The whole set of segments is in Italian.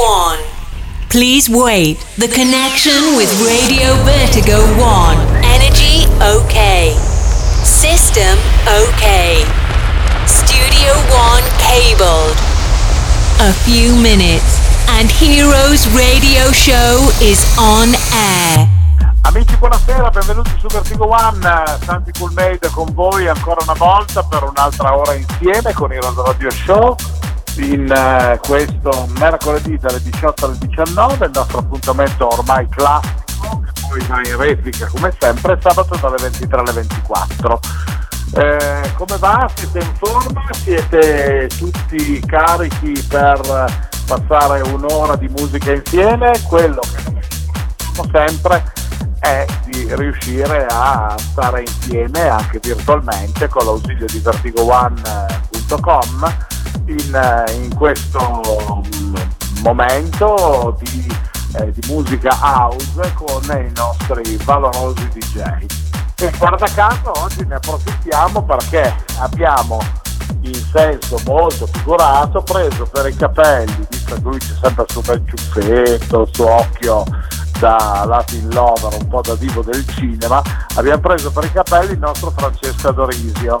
1. Please wait. The connection with Radio Vertigo 1. Energy okay. System okay. Studio 1 cabled. A few minutes and Heroes Radio Show is on air. Amici, buonasera, benvenuti su Vertigo One, Santi Coolmade con voi ancora una volta per un'altra ora insieme con il Radio Show in uh, questo mercoledì dalle 18 alle 19, il nostro appuntamento ormai classico, poi va in replica come sempre, sabato dalle 23 alle 24. Eh, come va? Siete in forma? Siete tutti carichi per passare un'ora di musica insieme? Quello che facciamo sempre è di riuscire a stare insieme anche virtualmente con l'ausilio di vertigoone.com in, in questo momento di, eh, di, musica house con i nostri valorosi DJ. E guarda caso oggi ne approfittiamo perché abbiamo in senso molto figurato preso per i capelli, visto che lui c'è sempre sul bel ciuffetto, il suo occhio da Latin Lover, un po' da divo del cinema, abbiamo preso per i capelli il nostro Francesco Adorisio.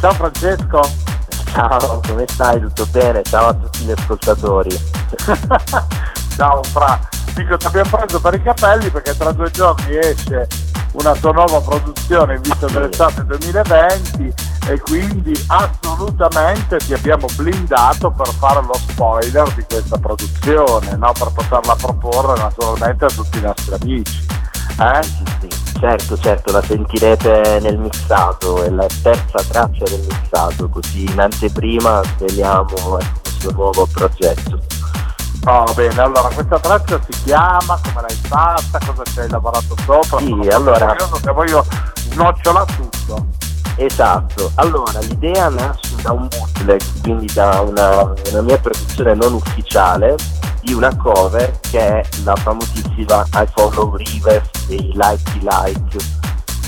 Ciao Francesco! Ciao, come stai? Tutto bene? Ciao a tutti gli ascoltatori. Ciao Fra, dico ti abbiamo preso per i capelli perché tra due giorni esce una tua nuova produzione in vista dell'estate 2020 e quindi assolutamente ti abbiamo blindato per fare lo spoiler di questa produzione, no? per poterla proporre naturalmente a tutti i nostri amici. Eh? Sì, sì, certo, certo, la sentirete nel mixato, è la terza traccia del mixato, così in anteprima sveliamo questo nuovo progetto. Oh, bene, allora questa traccia si chiama, come l'hai fatta, cosa ci hai lavorato sopra? Sì, allora... Se voglio snocciola tutto. Esatto, allora l'idea nasce da un bootleg, quindi da una, una mia produzione non ufficiale di una cover che è la famosissima I Follow Rivers dei Like Like,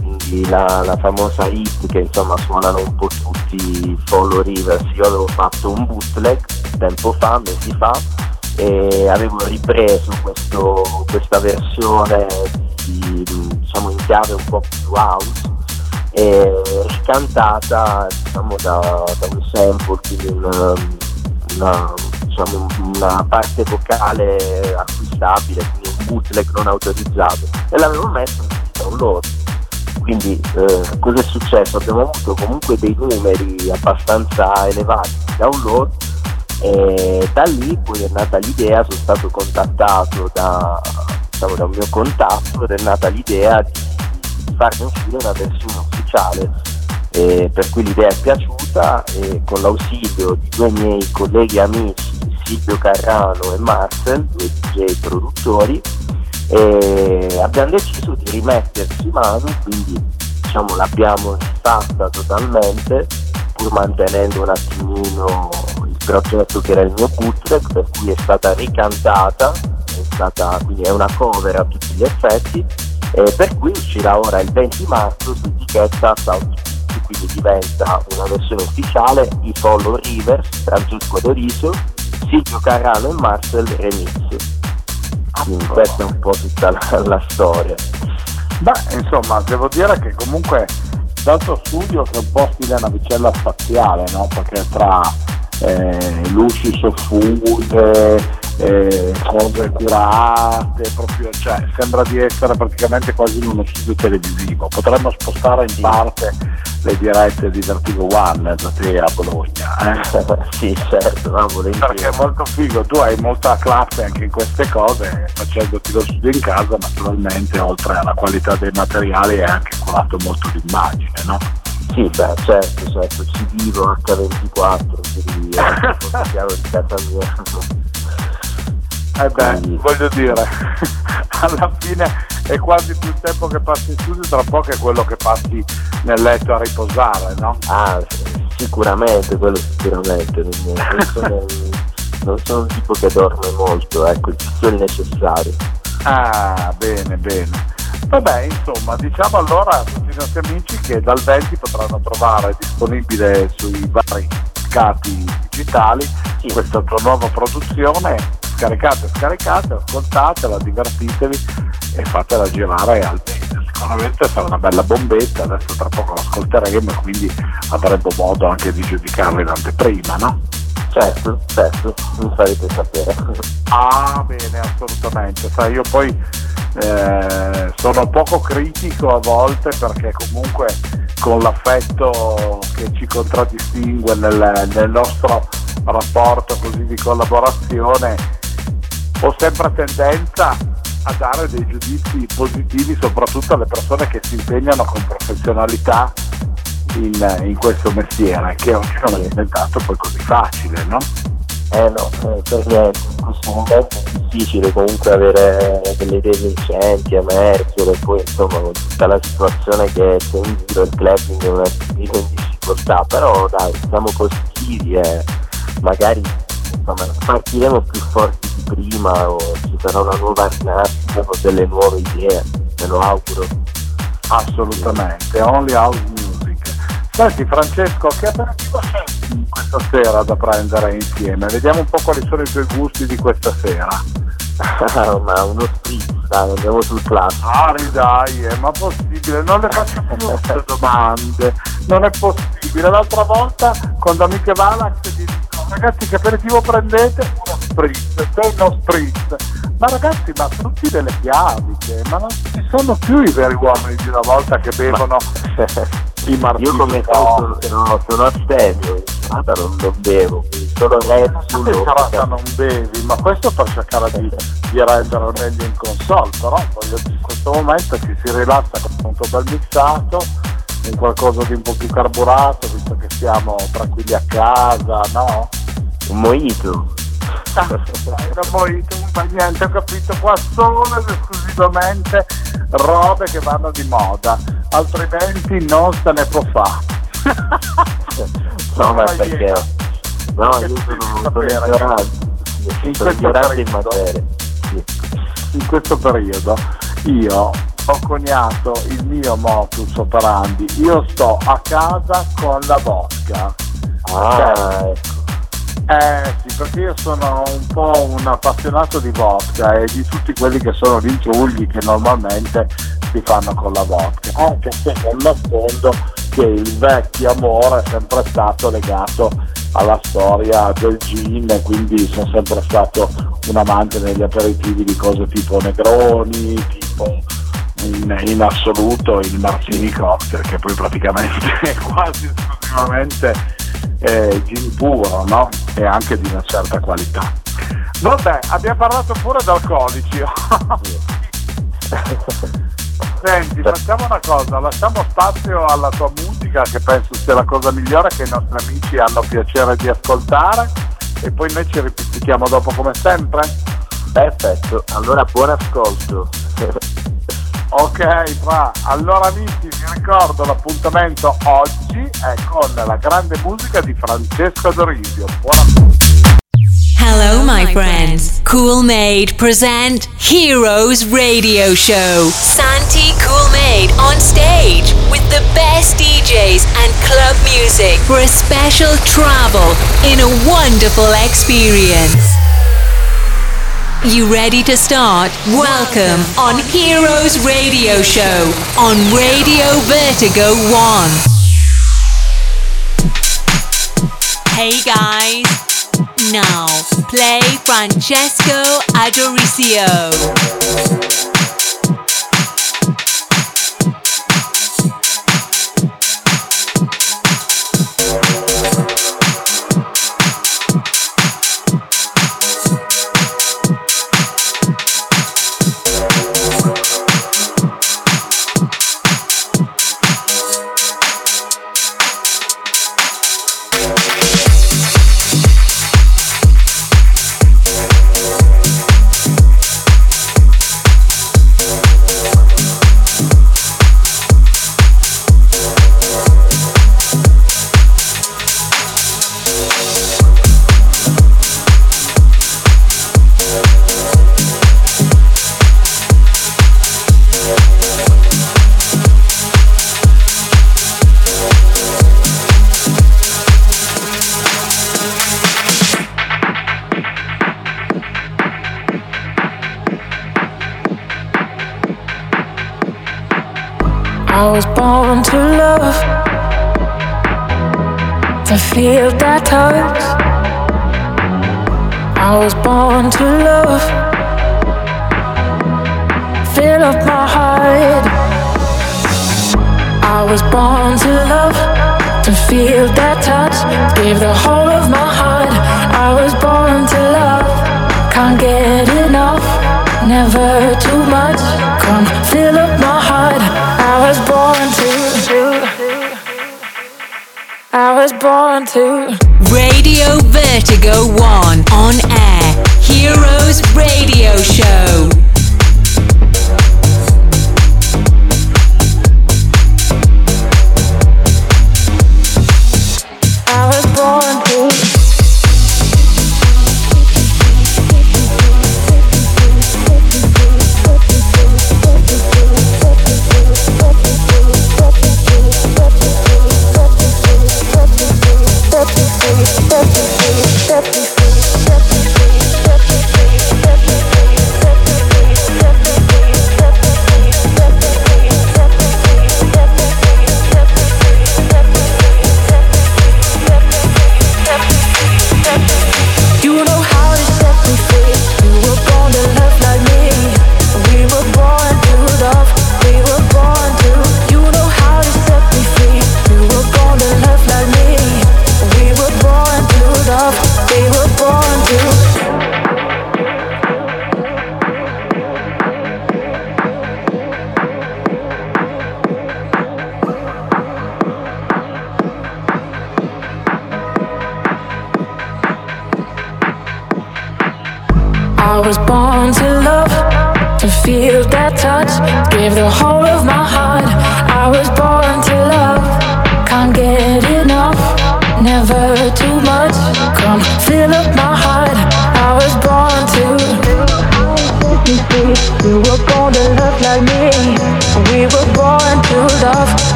quindi la, la, famosa hit che insomma suonano un po' tutti Follow Rivers. Io avevo fatto un bootleg tempo fa, mesi fa, e avevo ripreso questo, questa versione di, diciamo, in chiave un po' più house e cantata diciamo, da, da, un sample, quindi una, una, diciamo, una, parte vocale acquistabile, quindi un bootleg non autorizzato e l'avevo messo in download. Quindi eh, cosa è successo? Abbiamo avuto comunque dei numeri abbastanza elevati di download e da lì poi è nata l'idea, sono stato contattato da, diciamo, da un mio contatto ed è nata l'idea di farne uscire una versione ufficiale. Eh, per cui l'idea è piaciuta e con l'ausilio di due miei colleghi amici Silvio Carrano e Marcel, due DJ produttori, eh, abbiamo deciso di rimetterci mano, quindi diciamo, l'abbiamo rifatta totalmente pur mantenendo un attimino progetto che era il mio bootleg, per cui è stata ricantata, è stata, quindi è una cover a tutti gli effetti, eh, per cui uscirà ora il 20 marzo su etichetta South quindi diventa una versione ufficiale, i Follow Rivers, Francesco Doriso, Silvio Carano e Marcel Remix. Quindi questa è un po' tutta la, la storia. Beh, insomma, devo dire che comunque dal tuo studio che è un po' stile navicella spaziale, no? Perché tra eh, luci soffuse, eh, cose curate, proprio, cioè, sembra di essere praticamente quasi in uno studio televisivo. Potremmo spostare in parte le dirette di Vertigo One da te a Bologna. Eh? sì, certo, no, perché è molto figo, tu hai molta classe anche in queste cose, facendoti lo studio in casa naturalmente oltre alla qualità dei materiali è anche curato molto l'immagine, no? Sì, beh, certo, certo, ci vivo H24, quindi è chiaro di casa mia. Eh beh, quindi... voglio dire, alla fine è quasi più tempo che passi in studio, tra poco è quello che passi nel letto a riposare, no? Ah, sicuramente, quello sicuramente. Non sono, non sono un tipo che dorme molto, ecco, il il necessario. Ah, bene, bene. Vabbè, insomma, diciamo allora a tutti i nostri amici che dal 20 potranno trovare disponibile sui vari mercati digitali sì. questa tua nuova produzione scaricate, scaricate, ascoltatela, divertitevi e fatela girare al meglio. Sicuramente sarà una bella bombetta, adesso tra poco l'ascolteremo e quindi avremo modo anche di giudicarla in anteprima, no? Certo, certo, mi farete sapere. Ah, bene, assolutamente. Sai, io poi eh, sono poco critico a volte perché comunque con l'affetto che ci contraddistingue nel, nel nostro rapporto così di collaborazione ho sempre tendenza a dare dei giudizi positivi soprattutto alle persone che si impegnano con professionalità in, in questo mestiere che oggi non è diventato poi così facile, no? Eh no, eh, per niente, in questo momento è difficile comunque avere delle idee vincenti, emergere, poi insomma con tutta la situazione che c'è in giro il clubbing è un attimino in difficoltà, però dai, siamo positivi e magari insomma, partiremo più forti di prima o ci sarà una nuova rinascita con delle nuove idee, me lo auguro. Assolutamente, only house Senti Francesco, che aperitivo c'è questa sera da prendere insieme? Vediamo un po' quali sono i tuoi gusti di questa sera. ma uno spritz, dai, andiamo sul classico. Ari dai, è ma possibile, non le faccio più queste domande, non è possibile. L'altra volta quando amiche Valax dicono ragazzi che aperitivo prendete? Uno spritz, sei uno spritz. Ma ragazzi, ma tutti delle chiaviche, ma non ci sono più i veri uomini di una volta che bevono i martini. Io come sono, sono, sono astemio, strada non, non bevo, solo Red Bull. In serata non bevi, ma questo per cercare di, di rendere meglio in console, però in questo momento ci si rilassa con un bel mixato, in qualcosa di un po' più carburato, visto che siamo tranquilli a casa, no? Un mojito. Ah, era mojito, ma niente, ho capito, qua solo ed esclusivamente robe che vanno di moda, altrimenti non se ne può fare. no, ma perché? No, io sono, sono ignorante, in sono ignorante in materia. Sì. In questo periodo io ho coniato il mio modus operandi, io sto a casa con la vodka. Ah, cioè, ecco. Eh sì, perché io sono un po' un appassionato di vodka e di tutti quelli che sono gli intrugli che normalmente si fanno con la vodka, anche se non nascondo che il vecchio amore è sempre stato legato alla storia del gin e quindi sono sempre stato un amante negli aperitivi di cose tipo Negroni, tipo in, in assoluto il Martini Cocktail che poi praticamente è quasi esclusivamente eh, gin puro no? e anche di una certa qualità. Vabbè, abbiamo parlato pure d'alcolici. Senti, facciamo una cosa, lasciamo spazio alla tua musica che penso sia la cosa migliore che i nostri amici hanno piacere di ascoltare e poi noi ci ripetiamo dopo come sempre. Perfetto, allora buon ascolto. Ok, fra. Allora amici, vi ricordo l'appuntamento oggi è con la grande musica di Francesco Dorisio. Buonasera. Hello, my friends. Cool Made present Heroes Radio Show. Santi Cool Made on stage with the best DJs and club music for a special travel in a wonderful experience. You ready to start? Welcome on Heroes Radio Show on Radio Vertigo 1. Hey guys, now play Francesco Adoricio.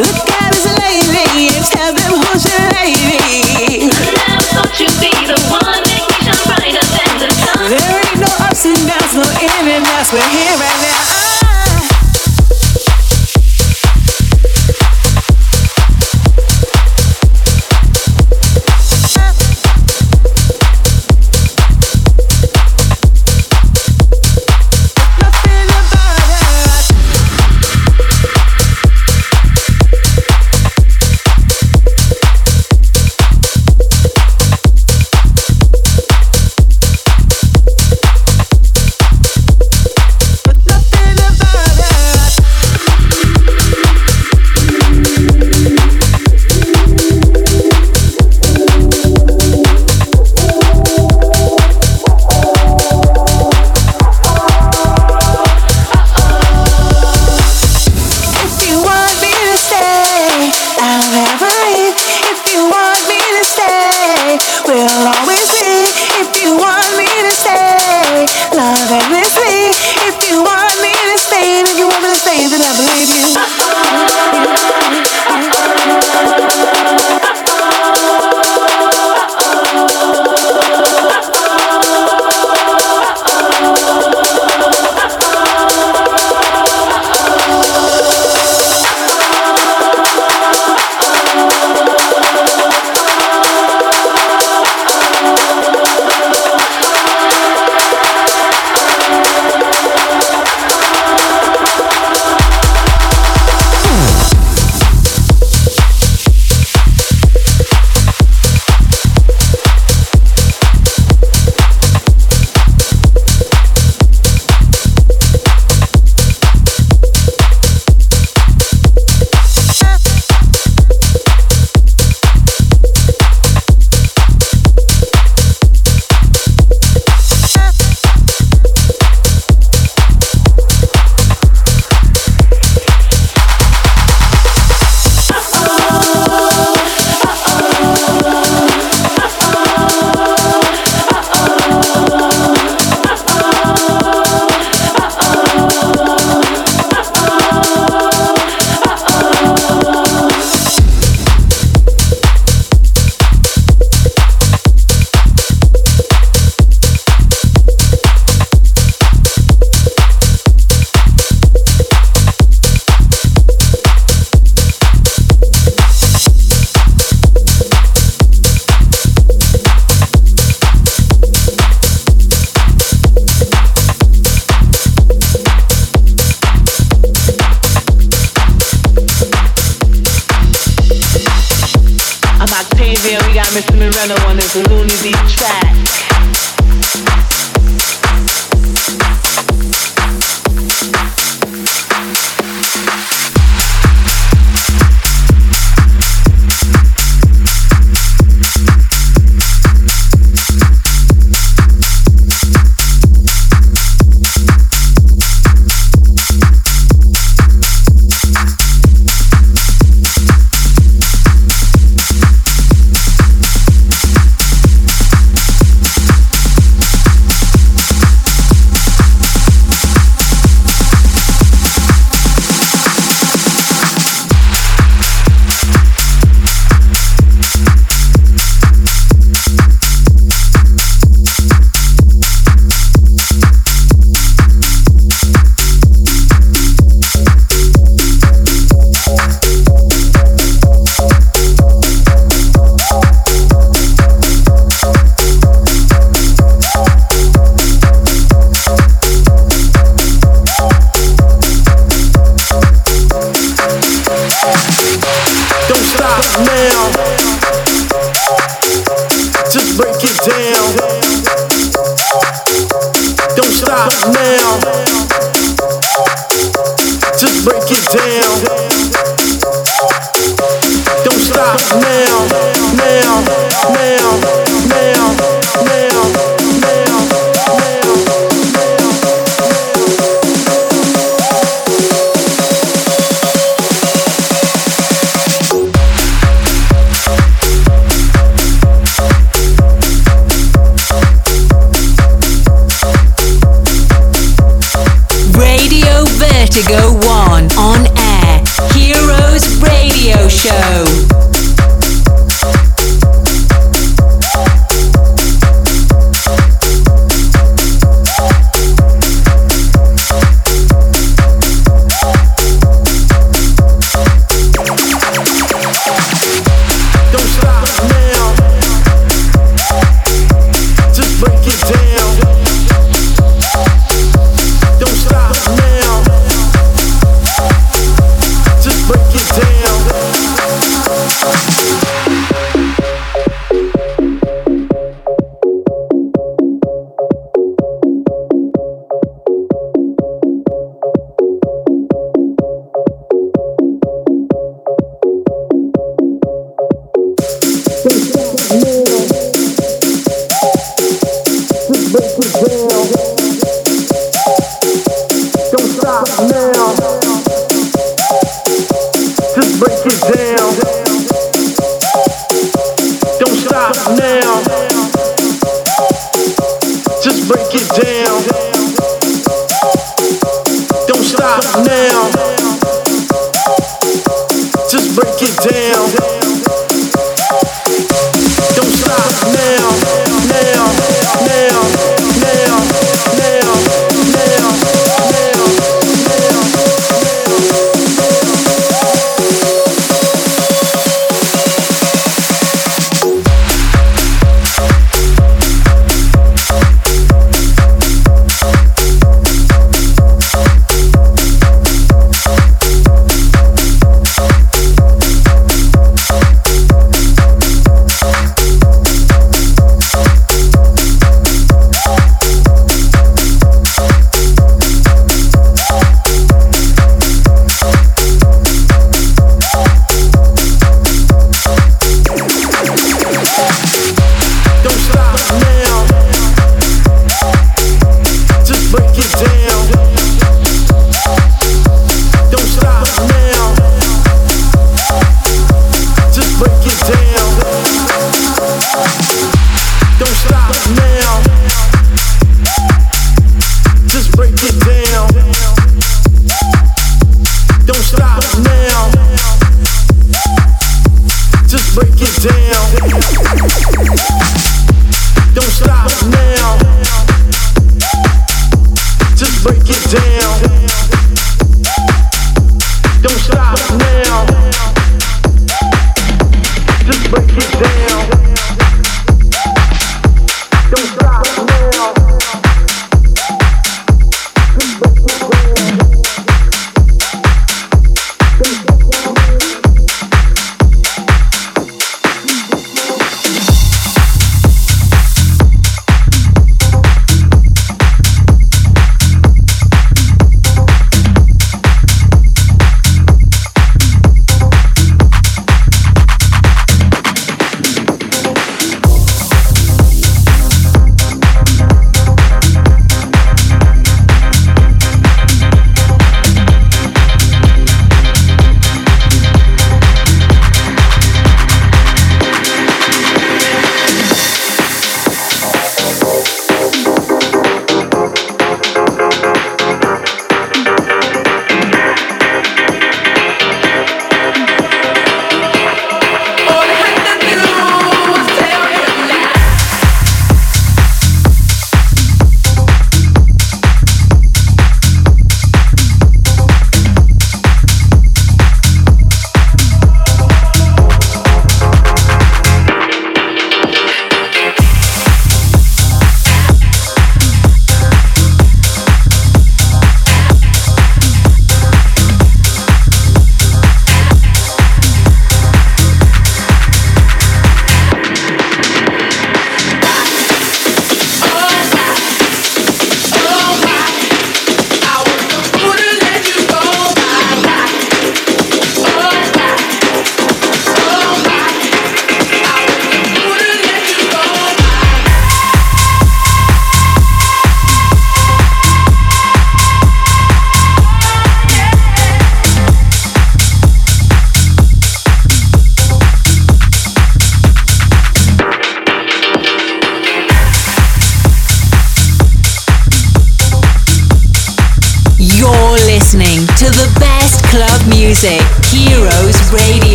Look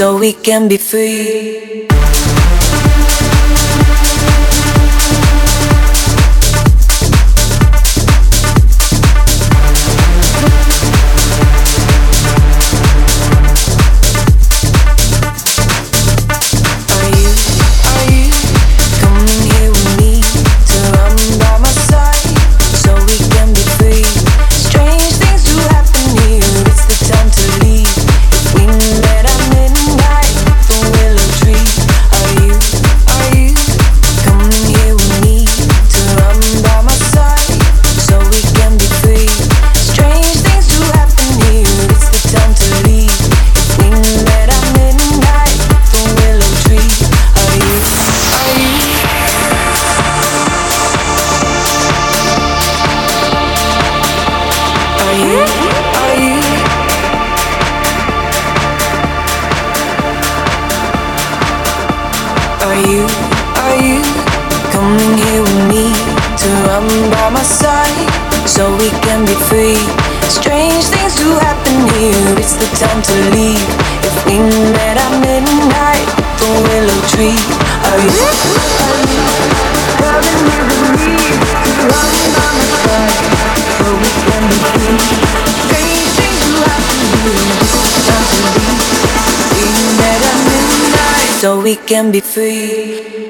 so we can be free. free. Strange things do happen here. It's the time to leave. If we met at midnight, the willow tree. Are you? Are you coming with me? Running on the track, so we can be free. Strange things do happen here. It's the time to leave. If We met at midnight, so we can be free.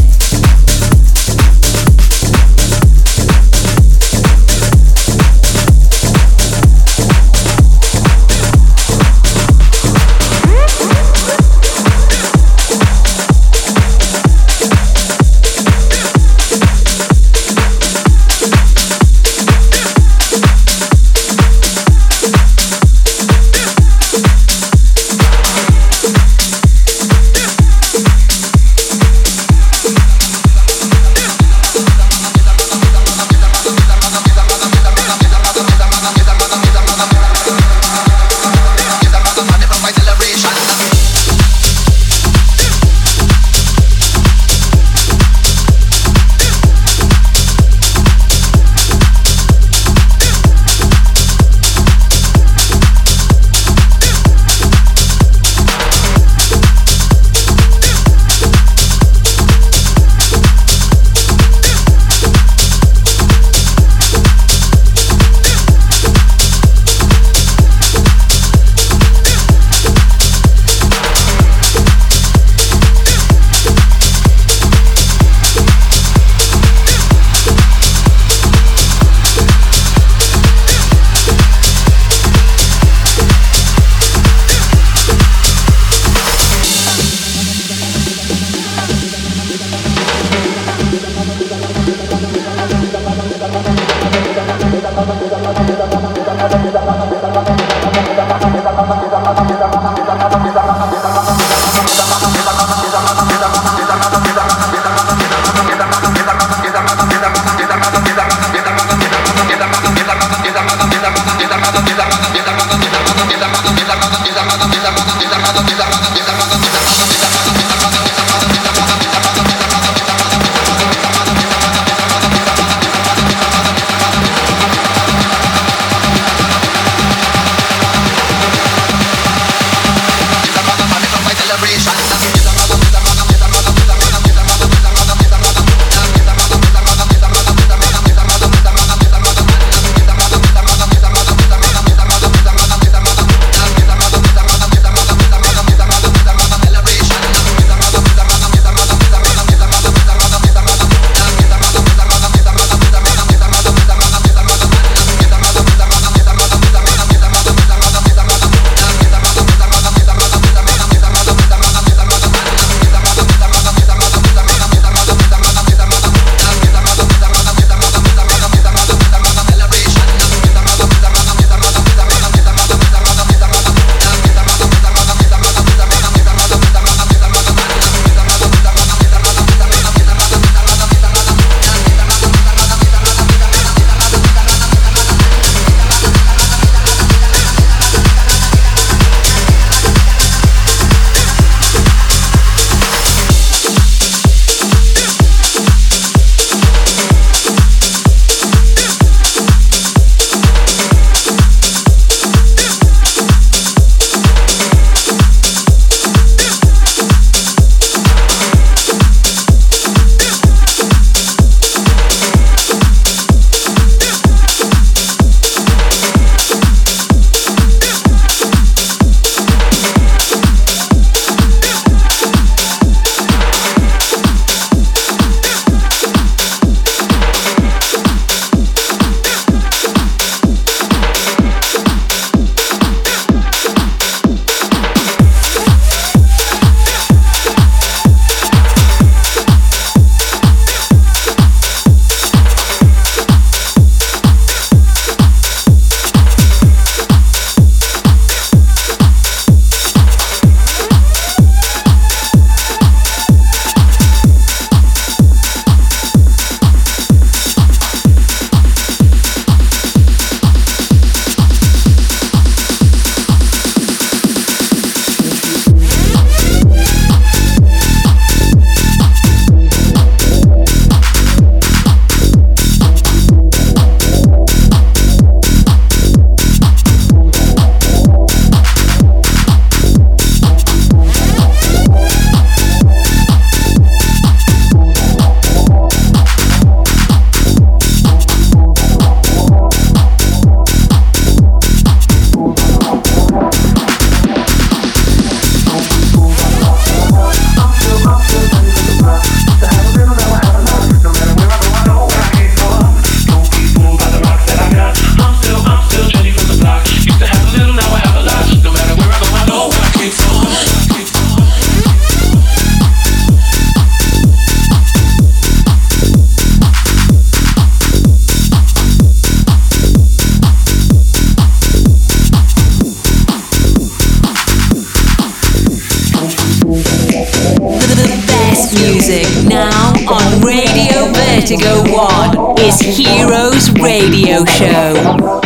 Vertigo One is Heroes Radio Show.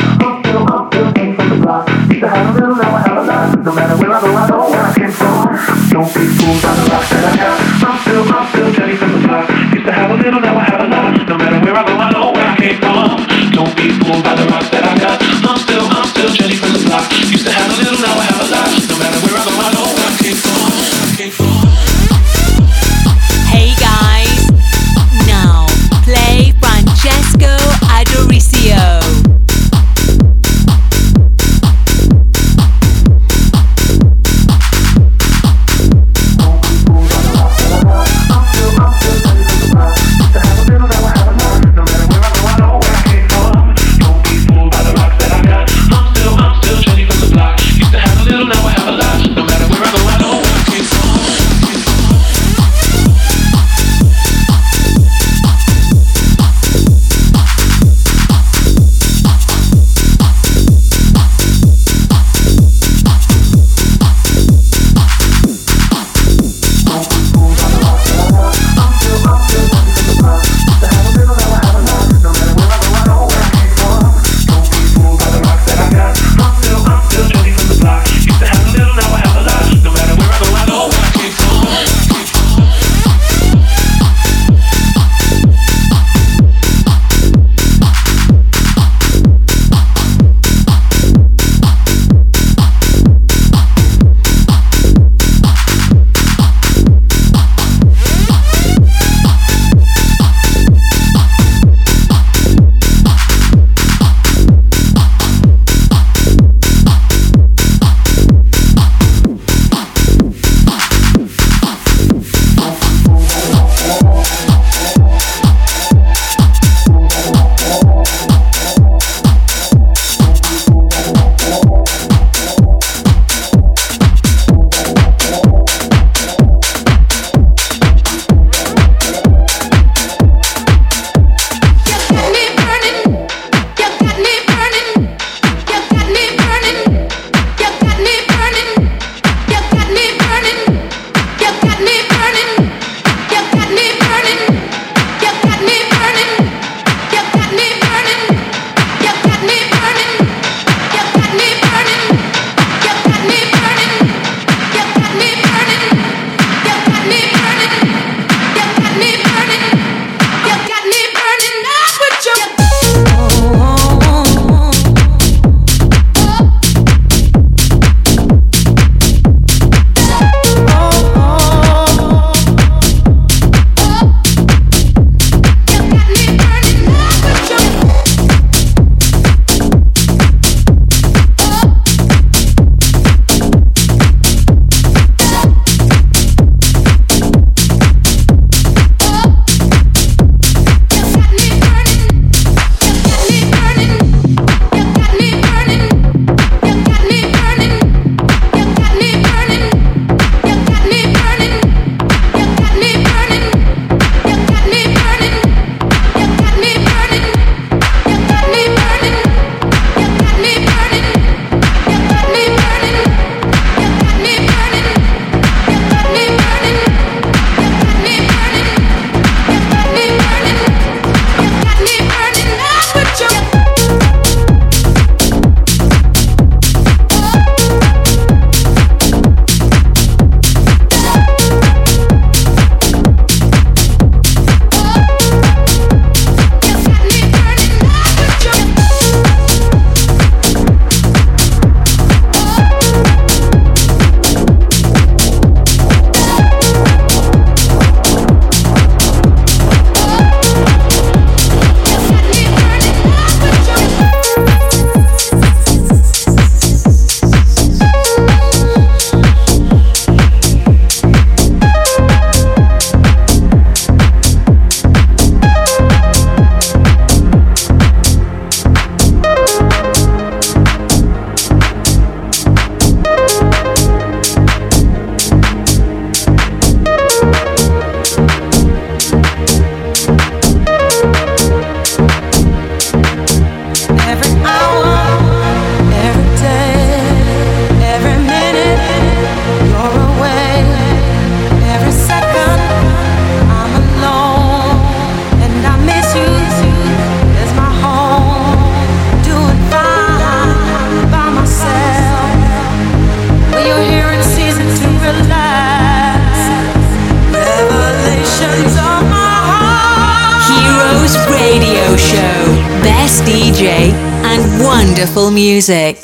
Music.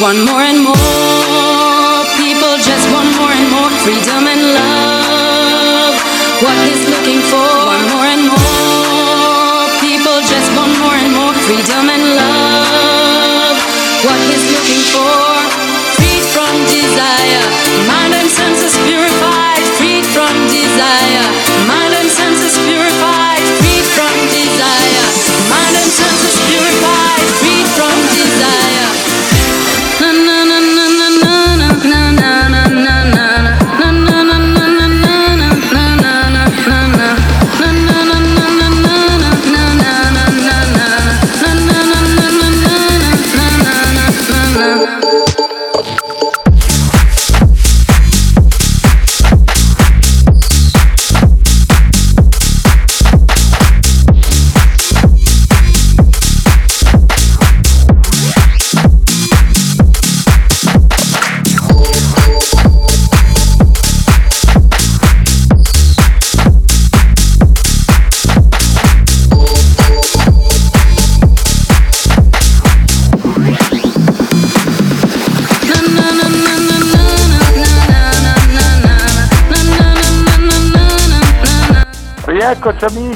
One more and more people just want more and more freedom and love. What he's looking for.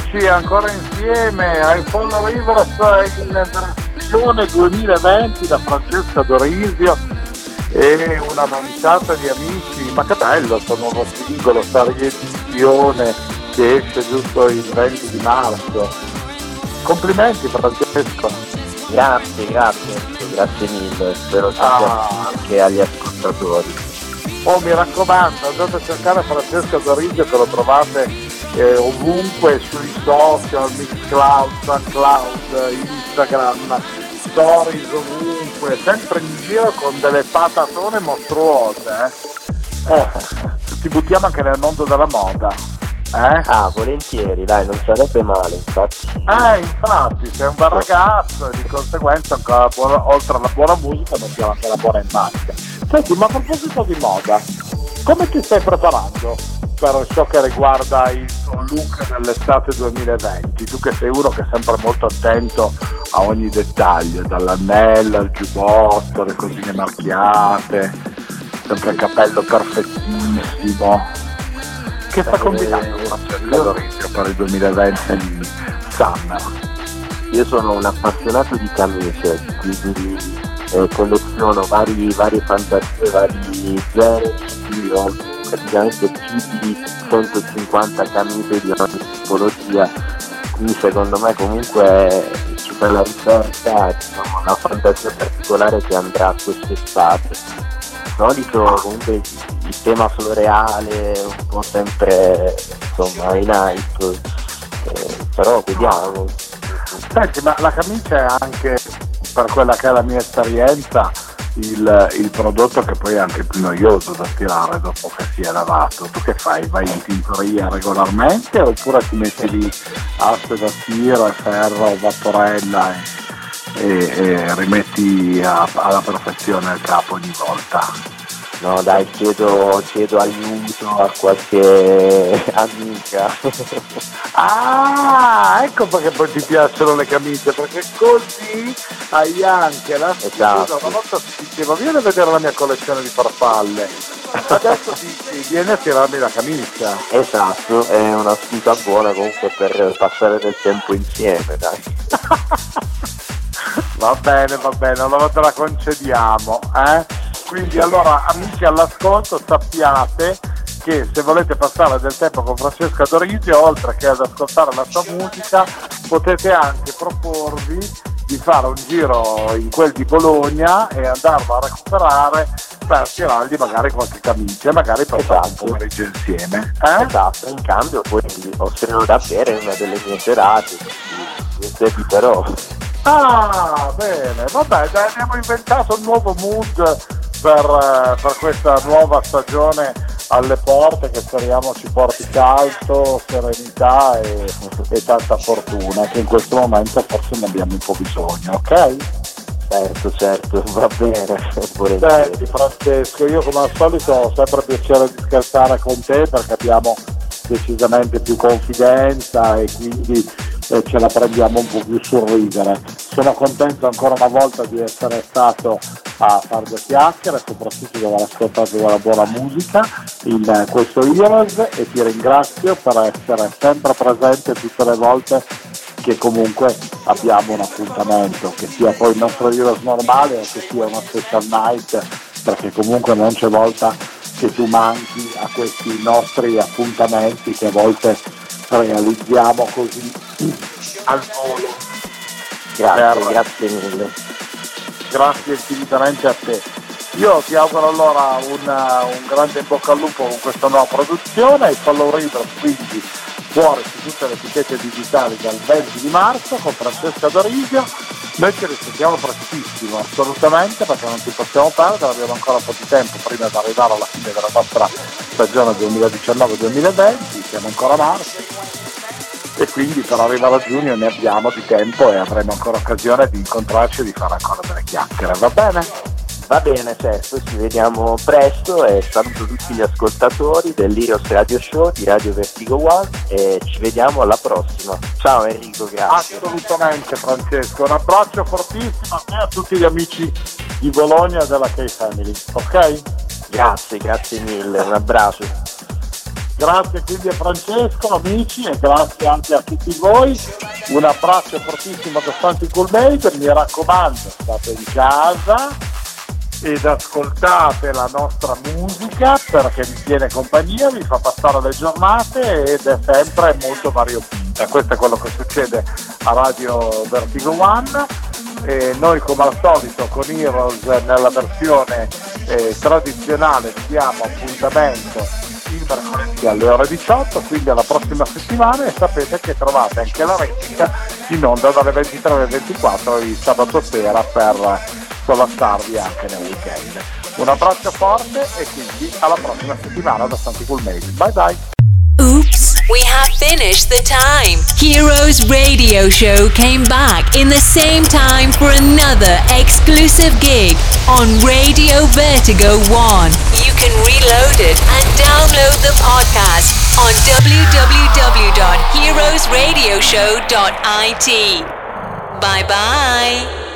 Amici, ancora insieme ai Follow Rivers in versione 2020 da Francesca Dorisio e una manciata di amici, ma che bello questo nuovo singolo, sta riedizione che esce giusto il 20 di marzo. Complimenti Francesco. Grazie, grazie, grazie mille, spero ah. anche agli ascoltatori. Oh mi raccomando, andate a cercare Francesco Dorisio che lo trovate eh, ovunque sui social, Mixcloud, SoundCloud, Instagram, stories ovunque, sempre in giro con delle patatone mostruose. Eh. Eh, ti buttiamo anche nel mondo della moda. Eh? Ah, volentieri, dai, non sarebbe male, infatti. Eh, infatti, sei un bel ragazzo e di conseguenza buona, oltre alla buona musica mettiamo anche la buona immagine. Senti, ma a proposito di moda, come ti stai preparando? Per ciò che riguarda il tuo look dell'estate 2020, tu che sei uno che è sempre molto attento a ogni dettaglio, dall'anello al giubbotto, le cosine marchiate, sempre il capello perfettissimo. Che sta combinando Francesco per il 2020 di Summer? Io sono un appassionato di camicie, quindi eh, colleziono vari, varie fantasie, vari generi, praticamente più di 150 camicie di ogni tipologia, quindi secondo me comunque ci fa la ricerca, diciamo, una fantasia particolare che andrà quest'estate. Di solito comunque il tema floreale un po' sempre insomma in hype, eh, però vediamo. Senti, ma la camicia è anche, per quella che è la mia esperienza, il, il, prodotto che poi è anche più noioso da tirare dopo che si è lavato. Tu che fai? Vai in tintoria regolarmente oppure ti metti lì asse da tiro, ferro, vaporella e, e, e rimetti a, alla perfezione il capo ogni volta? No dai, chiedo, chiedo aiuto a qualche amica. ah, ecco perché poi ti piacciono le camicie, perché così hai anche la esatto. una volta ti dicevo vieni a vedere la mia collezione di farfalle. Adesso ti, ti vieni a tirarmi la camicia. Esatto, è una scusa buona comunque per passare del tempo insieme, dai. va bene, va bene, allora te la concediamo, eh? Quindi allora amici all'ascolto sappiate che se volete passare del tempo con Francesca Dorizio, oltre che ad ascoltare la sua musica, potete anche proporvi di fare un giro in quel di Bologna e andarlo a recuperare per tirargli magari qualche camicia, magari per esatto. un pomeriggio insieme. Eh? Esatto, in cambio poi vi offrirò da bere una delle mie serate, quindi però. Ah, bene, vabbè, dai, abbiamo inventato un nuovo mood per, eh, per, questa nuova stagione alle porte che speriamo ci porti caldo, serenità e, e, tanta fortuna che in questo momento forse ne abbiamo un po' bisogno, ok? Certo, certo, va bene. Senti Francesco, io come al solito ho sempre piacere di scherzare con te perché abbiamo decisamente più confidenza e quindi eh, ce la prendiamo un po' più sul ridere. Sono contento ancora una volta di essere stato a fare due chiacchiere, soprattutto di aver ascoltato della buona musica in questo Heroes e ti ringrazio per essere sempre presente tutte le volte che comunque abbiamo un appuntamento, che sia poi il nostro Heroes normale o che sia una special night, perché comunque non c'è volta che tu manchi a questi nostri appuntamenti che a volte realizziamo così al volo. Grazie, per... grazie mille. Grazie infinitamente a te. Io ti auguro allora un, un grande in bocca al lupo con questa nuova produzione, il Follow Reader quindi fuori su tutte le etichette digitali dal 20 di marzo con Francesca Dorisio. Noi ci risentiamo prestissimo, assolutamente, perché non ci possiamo perdere, abbiamo ancora un po' di tempo prima di arrivare alla fine della nostra stagione 2019-2020, siamo ancora a marzo e quindi per arrivare a giugno ne abbiamo di tempo e avremo ancora occasione di incontrarci e di fare ancora delle chiacchiere, va bene? Va bene, certo, ci vediamo presto e saluto tutti gli ascoltatori dell'Irios Radio Show di Radio Vertigo One e ci vediamo alla prossima. Ciao Enrico, grazie. Assolutamente Francesco, un abbraccio fortissimo a te e a tutti gli amici di Bologna e della K-Family, ok? Grazie, grazie mille, un abbraccio. Grazie quindi a Francesco, amici, e grazie anche a tutti voi. Un abbraccio fortissimo da Santi Coolmate, mi raccomando, state in casa ed ascoltate la nostra musica perché vi tiene compagnia, vi fa passare le giornate ed è sempre molto variopinta. Questo è quello che succede a Radio Vertigo One. E noi come al solito con Heroes nella versione eh, tradizionale vi diamo appuntamento mercoledì alle ore 18, quindi alla prossima settimana e sapete che trovate anche la replica in onda dalle 23 alle 24 il sabato sera per sollazzarvi anche nel weekend. Un abbraccio forte e quindi alla prossima settimana da Santi Coolmail. Bye bye! Oops, we have finished the time. Heroes Radio Show came back in the same time for another exclusive gig on Radio Vertigo 1. Can reload it and download the podcast on www.heroesradioshow.it. Bye bye.